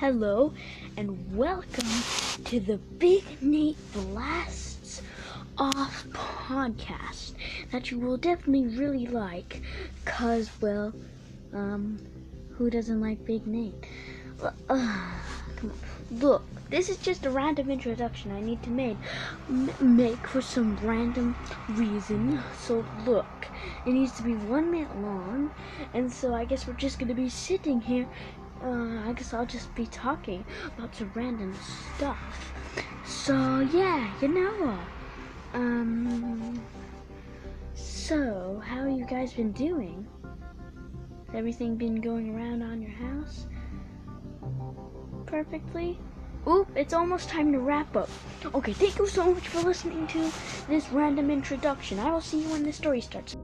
hello, and welcome to the Big Nate Blasts Off podcast that you will definitely really like, cause well, um, who doesn't like Big Nate? Uh, come on, look, this is just a random introduction I need to make m- make for some random reason. So look, it needs to be one minute long, and so I guess we're just gonna be sitting here uh, I guess I'll just be talking about some random stuff. So yeah, you know. Um. So, how you guys been doing? Has everything been going around on your house? Perfectly? Oop, it's almost time to wrap up. Okay, thank you so much for listening to this random introduction. I will see you when the story starts.